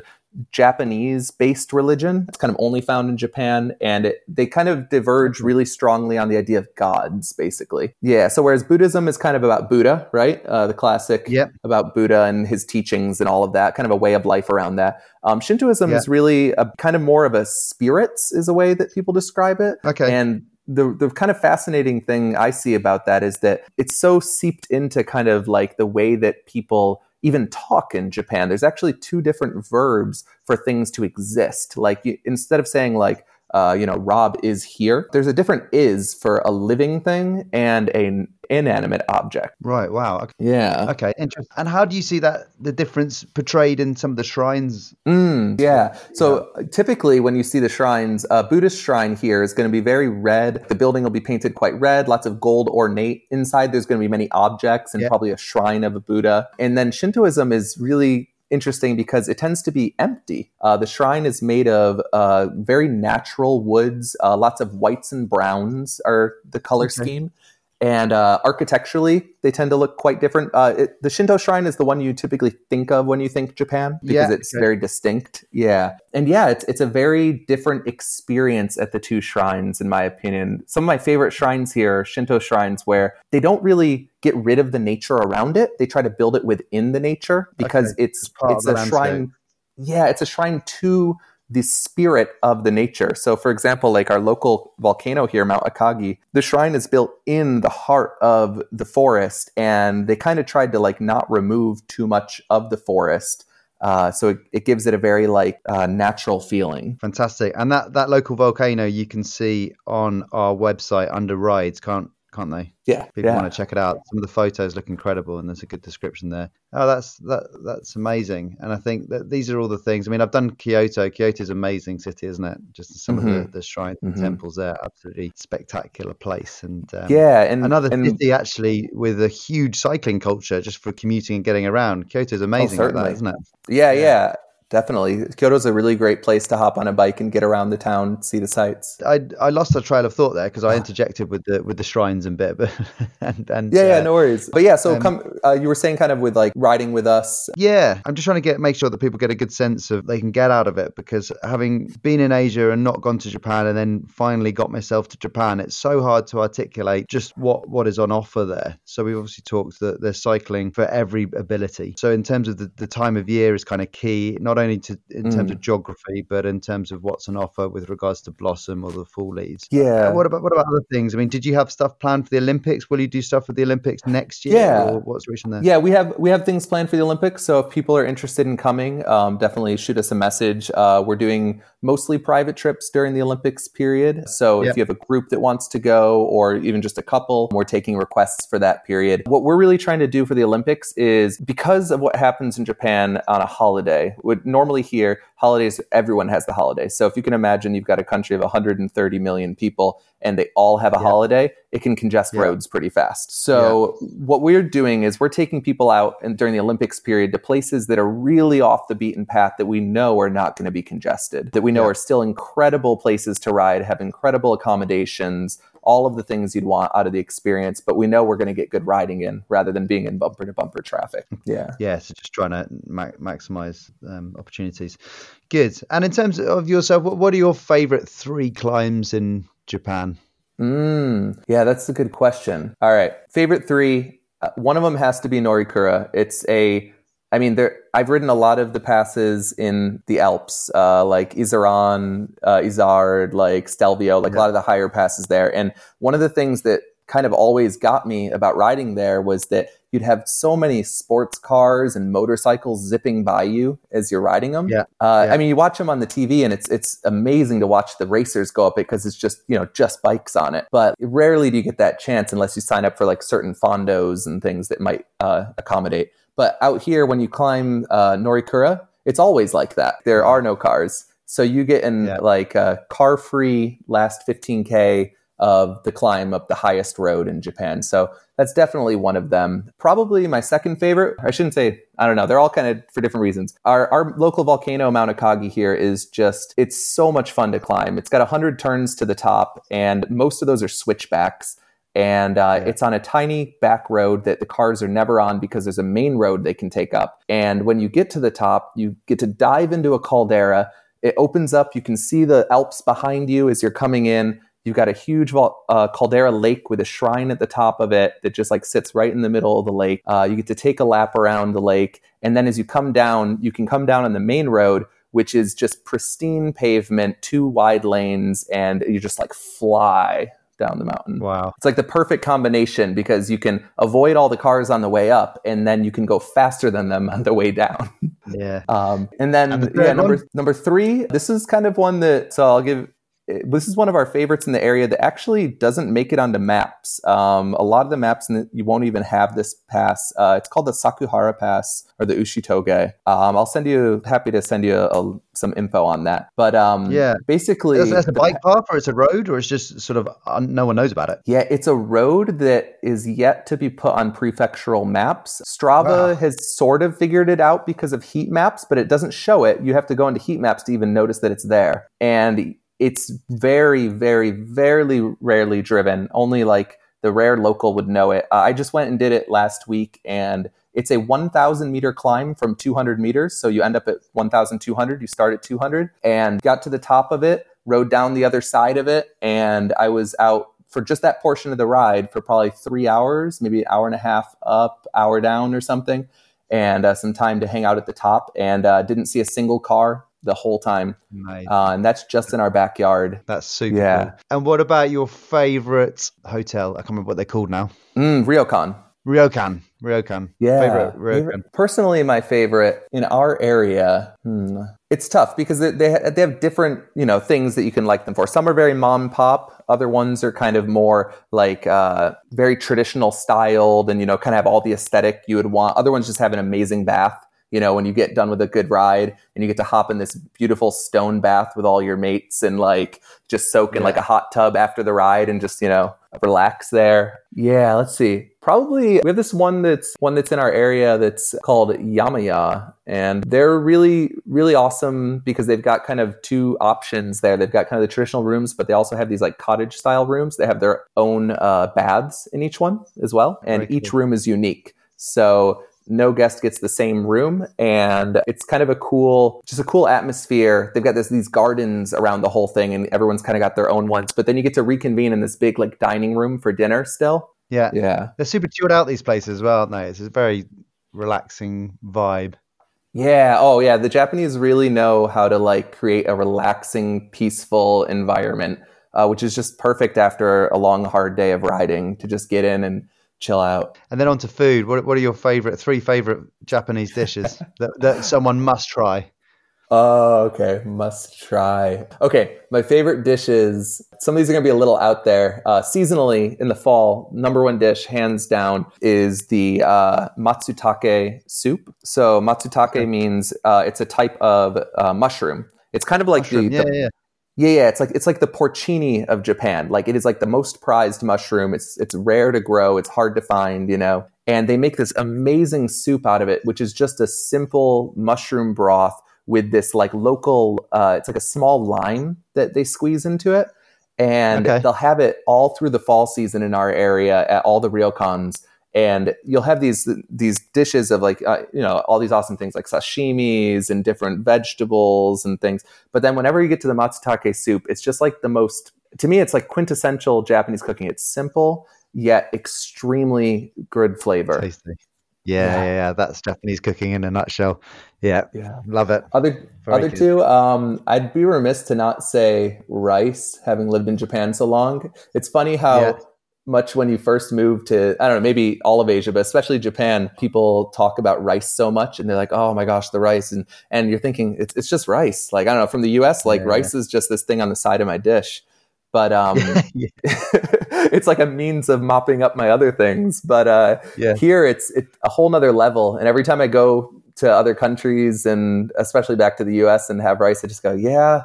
Japanese based religion. It's kind of only found in Japan, and it, they kind of diverge really strongly on the idea of gods, basically. Yeah. So whereas Buddhism is kind of about Buddha, right? Uh, the classic Yep. about Buddha and his teachings and all of that, kind of a way of life around that. Um, Shintoism Yeah. is really a kind of more of a spirits, is a way that people describe it. Okay. And the the kind of fascinating thing I see about that is that it's so seeped into kind of like the way that people even talk in Japan. There's actually two different verbs for things to exist. Like you, instead of saying like uh, you know Rob is here, there's a different is for a living thing and an inanimate object. right. Wow. Okay. Yeah. Okay, interesting. And how do you see that the difference portrayed in some of the shrines? Mm, yeah. So uh, typically, when you see the shrines, a Buddhist shrine here is going to be very red. The building will be painted quite red, lots of gold ornate. Inside, there's going to be many objects and Yeah. probably a shrine of a Buddha. And then Shintoism is really interesting because it tends to be empty. Uh, the shrine is made of uh, very natural woods. Uh, lots of whites and browns are the color Okay. scheme. And uh, architecturally, they tend to look quite different. Uh, it, the Shinto shrine is the one you typically think of when you think Japan because Yeah, it's okay. very distinct. Yeah, and yeah, it's it's a very different experience at the two shrines, in my opinion. Some of my favorite shrines here are Shinto shrines where they don't really get rid of the nature around it. They try to build it within the nature because it's It's it's a landscape. shrine. Yeah, it's a shrine to the spirit of the nature. So, for example, like our local volcano here, Mount Akagi, the shrine is built in the heart of the forest, and they kind of tried to like not remove too much of the forest. Uh, so it, it gives it a very like uh, natural feeling. Fantastic. And that that local volcano you can see on our website under rides, can't can't they? Yeah, People yeah. want to check it out. Some of the photos look incredible, and there's a good description there. Oh, that's that that's amazing. And I think that these are all the things. I mean, I've done Kyoto. Kyoto's an amazing city, isn't it? Just some of the, the shrines and Mhm. temples there, absolutely spectacular place. And um, yeah, and another and, city actually with a huge cycling culture just for commuting and getting around. Kyoto's amazing like that, isn't it? Yeah, Yeah. yeah, definitely. Kyoto's a really great place to hop on a bike and get around the town, see the sights. I I lost a trail of thought there because I interjected with the with the shrines and bit, but and and Yeah, yeah, uh, no worries. But yeah, so um, come. Uh, you were saying kind of with like riding with us. Yeah, I'm just trying to get make sure that people get a good sense of they can get out of it because having been in Asia and not gone to Japan and then finally got myself to Japan, it's so hard to articulate just what what is on offer there. So we've obviously talked that there's cycling for every ability. So in terms of the, the time of year is kind of key, not only to in terms of geography, but in terms of what's on offer with regards to blossom or the fall leaves. Yeah. Uh, What about what about other things? I mean, did you have stuff planned for the Olympics? Will you do stuff for the Olympics next year? Yeah. Or what's the reason there? Yeah, we have we have things planned for the Olympics. So if people are interested in coming, um, definitely shoot us a message. Uh, we're doing mostly private trips during the Olympics period. So if you have a group that wants to go, or even just a couple, we're taking requests for that period. What we're really trying to do for the Olympics is because of what happens in Japan on a holiday. Would normally here holidays everyone has the holiday. So if you can imagine, you've got a country of 130 million people and they all have a Yeah. holiday, it can congest Yeah. roads pretty fast. So what we're doing is we're taking people out and during the Olympics period to places that are really off the beaten path that we know are not going to be congested, that we know Yeah. are still incredible places to ride, have incredible accommodations, all of the things you'd want out of the experience, but we know we're going to get good riding in rather than being in bumper to bumper traffic. Yeah. yeah so just trying to ma- maximize um, opportunities good and in terms of yourself what, what are your favorite three climbs in japan Mm, yeah, that's a good question. All right, favorite three. Uh, one of them has to be Norikura. It's a, I mean, there. I've ridden a lot of the passes in the Alps, uh, like Iseran, uh, Izoard, like Stelvio, like a lot of the higher passes there. And one of the things that kind of always got me about riding there was that you'd have so many sports cars and motorcycles zipping by you as you're riding them. Yeah. Uh, Yeah. I mean, you watch them on the TV, and it's it's amazing to watch the racers go up it because it's just you know just bikes on it. But rarely do you get that chance unless you sign up for like certain fondos and things that might uh, accommodate. But out here, when you climb uh, Norikura, it's always like that. There are no cars, so you get in Yeah. like a car-free last 15k of the climb up the highest road in Japan. So that's definitely one of them. Probably my second favorite. I shouldn't say, I don't know. They're all kind of for different reasons. Our, our local volcano, Mount Akagi here is just, it's so much fun to climb. It's got 100 turns to the top, and most of those are switchbacks. And uh, yeah. it's on a tiny back road that the cars are never on because there's a main road they can take up. And when you get to the top, you get to dive into a caldera. It opens up. You can see the Alps behind you as you're coming in. You've got a huge uh, caldera lake with a shrine at the top of it that just like sits right in the middle of the lake. Uh, you get to take a lap around the lake, and then as you come down, you can come down on the main road, which is just pristine pavement, two wide lanes, and you just like fly down the mountain. Wow. It's like the perfect combination because you can avoid all the cars on the way up and then you can go faster than them on the way down. Yeah. Um, and then, and the yeah, number, number three, this is kind of one that, so I'll give this is one of our favorites in the area that actually doesn't make it onto maps. Um, a lot of the maps, the, you won't even have this pass. Uh, it's called the Sakuhara Pass or the Ushitoge. Um, I'll send you, happy to send you a, a, some info on that. But um, yeah, basically, is that a bike path or it's a road or it's just sort of uh, no one knows about it? Yeah, it's a road that is yet to be put on prefectural maps. Strava wow. has sort of figured it out because of heat maps, but it doesn't show it. You have to go into heat maps to even notice that it's there. And it's very, very, very rarely driven. Only like the rare local would know it. Uh, I just went and did it last week, and it's a 1,000 meter climb from 200 meters. So you end up at 1,200. You start at 200, and got to the top of it, rode down the other side of it, and I was out for just that portion of the ride for probably three hours, maybe an hour and a half up, hour down, or something. And uh, some time to hang out at the top, and uh, didn't see a single car the whole time. Uh, and that's just in our backyard. That's super yeah. Cool. And what about your favorite hotel? I can't remember what they're called now. Mm, Ryokan. Ryokan. Ryokan. Yeah. Favorite, Ryokan. Personally, my favorite in our area, hmm, it's tough because they, they, they have different, you know, things that you can like them for. Some are very mom and pop. Other ones are kind of more like uh, very traditional styled and, you know, kind of have all the aesthetic you would want. Other ones just have an amazing bath you know, when you get done with a good ride and you get to hop in this beautiful stone bath with all your mates and like just soak in yeah. like a hot tub after the ride and just, you know, relax there. Yeah, let's see. Probably we have this one that's one that's in our area that's called Yamaya and they're really really awesome because they've got kind of two options there. They've got kind of the traditional rooms but they also have these like cottage style rooms. They have their own uh, baths in each one as well and Very each cool. room is unique. So no guest gets the same room and it's kind of a cool just a cool atmosphere. They've got this these gardens around the whole thing and everyone's kind of got their own ones but then you get to reconvene in this big like dining room for dinner still. Yeah. Yeah. They're super chilled out these places as well aren't they? It's a very relaxing vibe. Yeah. Oh yeah. The japanese really know how to like create a relaxing peaceful environment uh, which is just perfect after a long hard day of riding to just get in and chill out. And then on to food. What, what are your favorite three favorite Japanese dishes that, that someone must try? Oh, okay. Must try. Okay. My favorite dishes, some of these are going to be a little out there. Uh, seasonally in the fall, number one dish, hands down, is the uh, matsutake soup. So, matsutake okay. means uh, it's a type of uh, mushroom. It's kind of like mushroom. the, yeah, the yeah. Yeah, yeah, it's like it's like the porcini of Japan. Like it is like the most prized mushroom. It's it's rare to grow. It's hard to find, you know. And they make this amazing soup out of it, which is just a simple mushroom broth with this like local. Uh, it's like a small lime that they squeeze into it, and okay. they'll have it all through the fall season in our area at all the ryokans and you'll have these these dishes of like uh, you know all these awesome things like sashimis and different vegetables and things but then whenever you get to the matsutake soup it's just like the most to me it's like quintessential japanese cooking it's simple yet extremely good flavor Tasty. Yeah, yeah, yeah, That's Japanese cooking in a nutshell. Yeah, yeah, love it. Other Very other good. two, um, I'd be remiss to not say rice. Having lived in Japan so long, it's funny how yeah much when you first move to I don't know maybe all of Asia but especially Japan people talk about rice so much and they're like oh my gosh the rice. And and you're thinking it's it's just rice. Like I don't know from the US like yeah, rice is just this thing on the side of my dish. But um it's like a means of mopping up my other things. But uh yeah. here it's it, a whole nother level. And every time I go to other countries and especially back to the US and have rice I just go yeah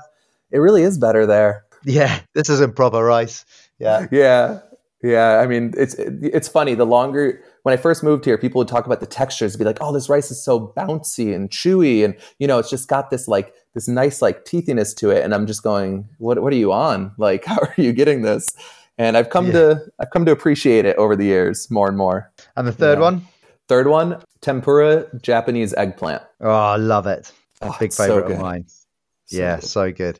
it really is better there. Yeah this isn't proper rice. Yeah. Yeah yeah, I mean, it's it's funny. The longer when I first moved here, people would talk about the textures, be like, "Oh, this rice is so bouncy and chewy, and you know, it's just got this like this nice like teethiness to it." And I'm just going, "What what are you on? Like, how are you getting this?" and I've come Yeah. to I've come to appreciate it over the years more and more. And the third Yeah. one? Third one, tempura Japanese eggplant. Oh, I love it. A Oh, big it's so favorite of mine. So yeah, good. so good.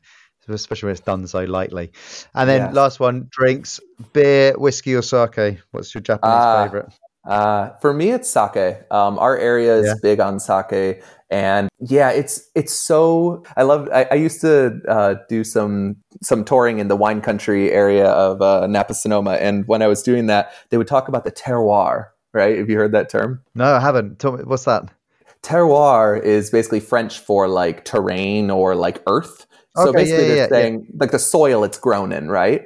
Especially when it's done so lightly. And then Yes. last one, drinks, beer, whiskey, or sake. What's your Japanese Ah, favorite? Uh, for me, it's sake. Um, our area is Yeah. big on sake, and yeah, it's it's so. I love. I, I used to uh, do some some touring in the wine country area of uh, Napa Sonoma, and when I was doing that, they would talk about the terroir. Right? Have you heard that term? No, I haven't. Tell me, what's that? Terroir is basically French for like terrain or like earth. So Okay, basically, yeah, they're yeah, yeah. saying like the soil it's grown in, right?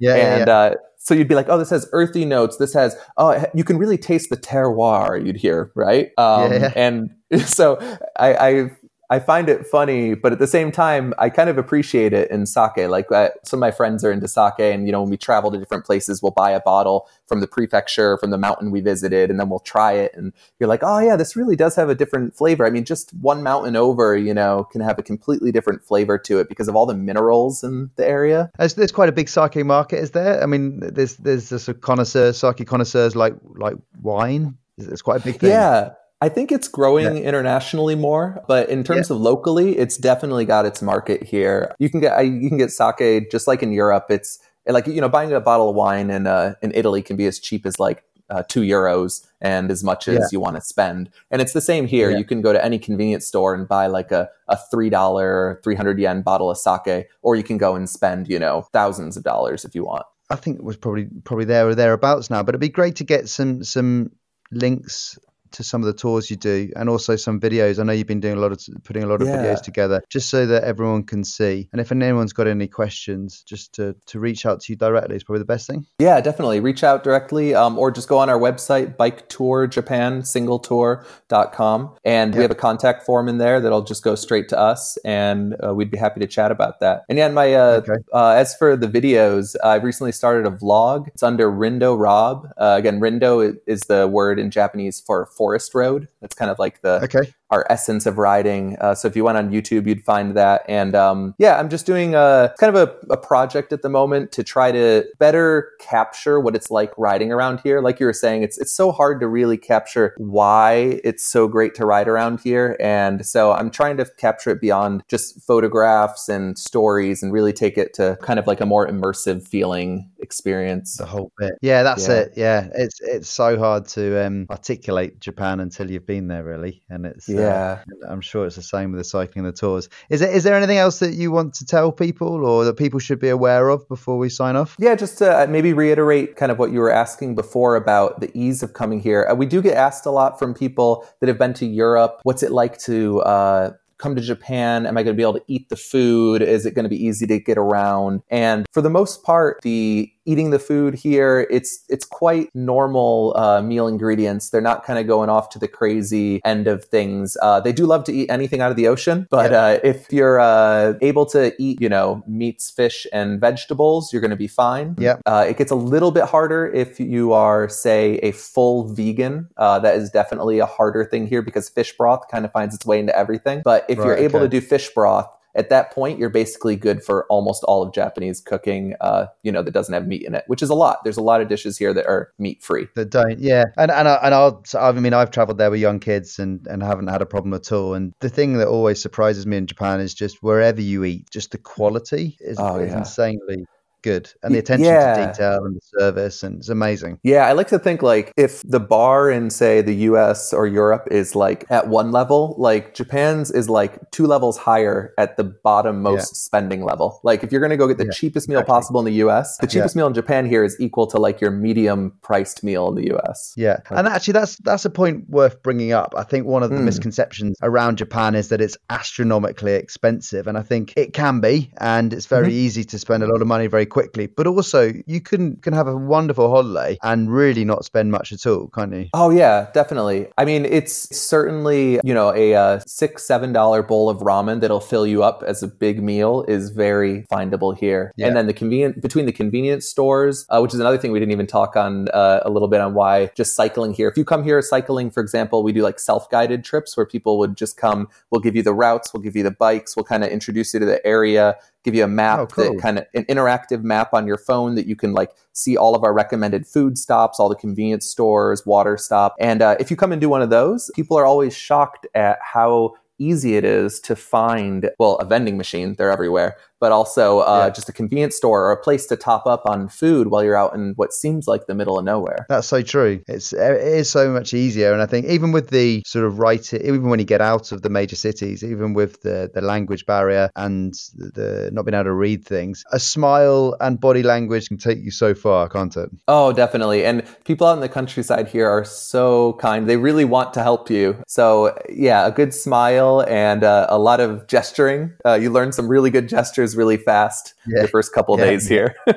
Yeah, yeah, and yeah. Uh, so you'd be like, oh, this has earthy notes. This has, oh, you can really taste the terroir. You'd hear, right? Um, Yeah. And so I, I, I find it funny, but at the same time, I kind of appreciate it in sake. Like uh, some of my friends are into sake, and you know, when we travel to different places, we'll buy a bottle from the prefecture, from the mountain we visited, and then we'll try it. And you're like, oh yeah, this really does have a different flavor. I mean, just one mountain over, you know, can have a completely different flavor to it because of all the minerals in the area. There's, there's quite a big sake market, is there? I mean, there's there's this sort of connoisseur, sake connoisseurs like like wine. It's quite a big thing. Yeah. I think it's growing internationally more, but in terms of locally, it's definitely got its market here. You can get you can get sake just like in Europe. It's like you know buying a bottle of wine in uh, in Italy can be as cheap as like uh, two euros and as much as Yeah. you want to spend. And it's the same here. Yeah. You can go to any convenience store and buy like a, a three dollar, three hundred yen bottle of sake, or you can go and spend you know thousands of dollars if you want. I think it was probably probably there or thereabouts now. But it'd be great to get some some links to some of the tours you do, and also some videos. I know you've been doing a lot of putting a lot of Yeah. videos together, just so that everyone can see. And if anyone's got any questions, just to to reach out to you directly is probably the best thing. Yeah, definitely. Reach out directly um, or just go on our website, bike tour japan singletour.com. And we have a contact form in there that'll just go straight to us. And uh, we'd be happy to chat about that. And yeah, my, uh, Okay. uh, as for the videos, I've recently started a vlog. It's under Rindo Rob. Uh, again, Rindo is the word in Japanese for forest road. That's kind of like the, Okay. Our essence of riding. Uh, so if you went on YouTube, you'd find that. And um, yeah, I'm just doing a kind of a, a project at the moment to try to better capture what it's like riding around here. Like you were saying, it's it's so hard to really capture why it's so great to ride around here. And so I'm trying to capture it beyond just photographs and stories and really take it to kind of like a more immersive feeling experience. The whole bit. Yeah, that's Yeah. it. Yeah, it's it's so hard to um, articulate Japan until you've been there, really. And it's uh, Yeah. I'm sure it's the same with the cycling and the tours. Is it? Is there anything else that you want to tell people, or that people should be aware of before we sign off? Yeah, just to uh, maybe reiterate kind of what you were asking before about the ease of coming here. Uh, we do get asked a lot from people that have been to Europe. What's it like to uh, come to Japan? Am I going to be able to eat the food? Is it going to be easy to get around? And for the most part, the eating the food here it's it's quite normal uh, meal ingredients they're not kind of going off to the crazy end of things uh, they do love to eat anything out of the ocean but Yeah. uh, if you're uh, able to eat you know meats fish and vegetables you're going to be fine Yep. uh, it gets a little bit harder if you are say a full vegan uh, that is definitely a harder thing here because fish broth kind of finds its way into everything but if you're able okay. to do fish broth at that point, you're basically good for almost all of Japanese cooking, uh, you know, that doesn't have meat in it, which is a lot. There's a lot of dishes here that are meat free. That don't, yeah, and and I, and I'll, I mean, I've travelled there with young kids and and haven't had a problem at all. And the thing that always surprises me in Japan is just wherever you eat, just the quality is, Oh, is yeah. insanely good, and the attention yeah. to detail and the service, and it's amazing. Yeah, I like to think like if the bar in, say, the US or Europe is like at one level, like Japan's is like two levels higher at the bottom most spending level. Like if you're going to go get the Yeah, cheapest meal exactly. possible in the US, the Yeah. cheapest meal in Japan here is equal to like your medium priced meal in the US. Yeah, and actually, that's that's a point worth bringing up. I think one of the Hmm. misconceptions around Japan is that it's astronomically expensive, and I think it can be, and it's very Mm-hmm. easy to spend a lot of money very quickly. But also, you can can have a wonderful holiday and really not spend much at all, can't you? Oh yeah, definitely. I mean, it's certainly you know a uh, six seven dollar bowl of ramen that'll fill you up as a big meal is very findable here. Yeah. And then the convenient between the convenience stores, uh, which is another thing we didn't even talk on uh, a little bit on why just cycling here. If you come here cycling, for example, we do like self guided trips where people would just come. We'll give you the routes, we'll give you the bikes, we'll kind of introduce you to the area. Give you a map oh, cool. that kind of an interactive map on your phone that you can like see all of our recommended food stops, all the convenience stores, water stop. And uh, if you come and do one of those, people are always shocked at how easy it is to find, well, a vending machine, they're everywhere, but also uh, yeah. just a convenience store or a place to top up on food while you're out in what seems like the middle of nowhere. That's so true. It's it is so much easier, and I think even with the sort of writing, even when you get out of the major cities, even with the the language barrier and the not being able to read things, a smile and body language can take you so far, can't it? Oh, definitely. And people out in the countryside here are so kind. They really want to help you. So yeah, a good smile and uh, a lot of gesturing. Uh, you learn some really good gestures really fast yeah. the first couple yeah. days here. um,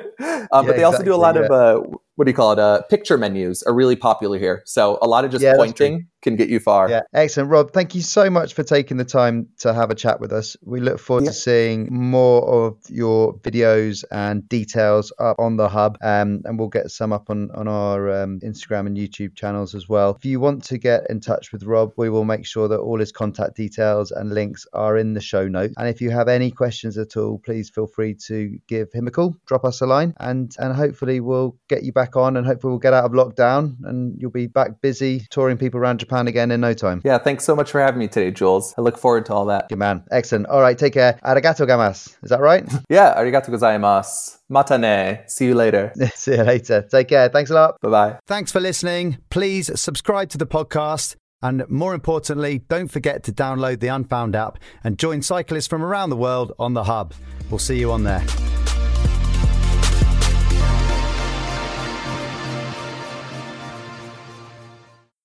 but they also do a lot of uh, what do you call it? Uh, picture menus are really popular here. So a lot of just pointing can get you far. Yeah, excellent. Rob, thank you so much for taking the time to have a chat with us. We look forward yeah. to seeing more of your videos and details up on the hub, um, and we'll get some up on, on our um, Instagram and YouTube channels as well. If you want to get in touch with Rob, we will make sure that all his contact details and links are in the show notes. And if you have any questions at all, please feel free to give him a call, drop us a line, and, and hopefully we'll get you back on and hopefully we'll get out of lockdown and you'll be back busy touring people around Japan Japan again in no time. Yeah, thanks so much for having me today, Jules. I look forward to all that. Good man. Excellent. All right, take care. Arigato gamas. Is that right? yeah, arigato gozaimasu. Matane. See you later. See you later. Take care. Thanks a lot. Bye bye. Thanks for listening. Please subscribe to the podcast. And more importantly, don't forget to download the Unfound app and join cyclists from around the world on the hub. We'll see you on there.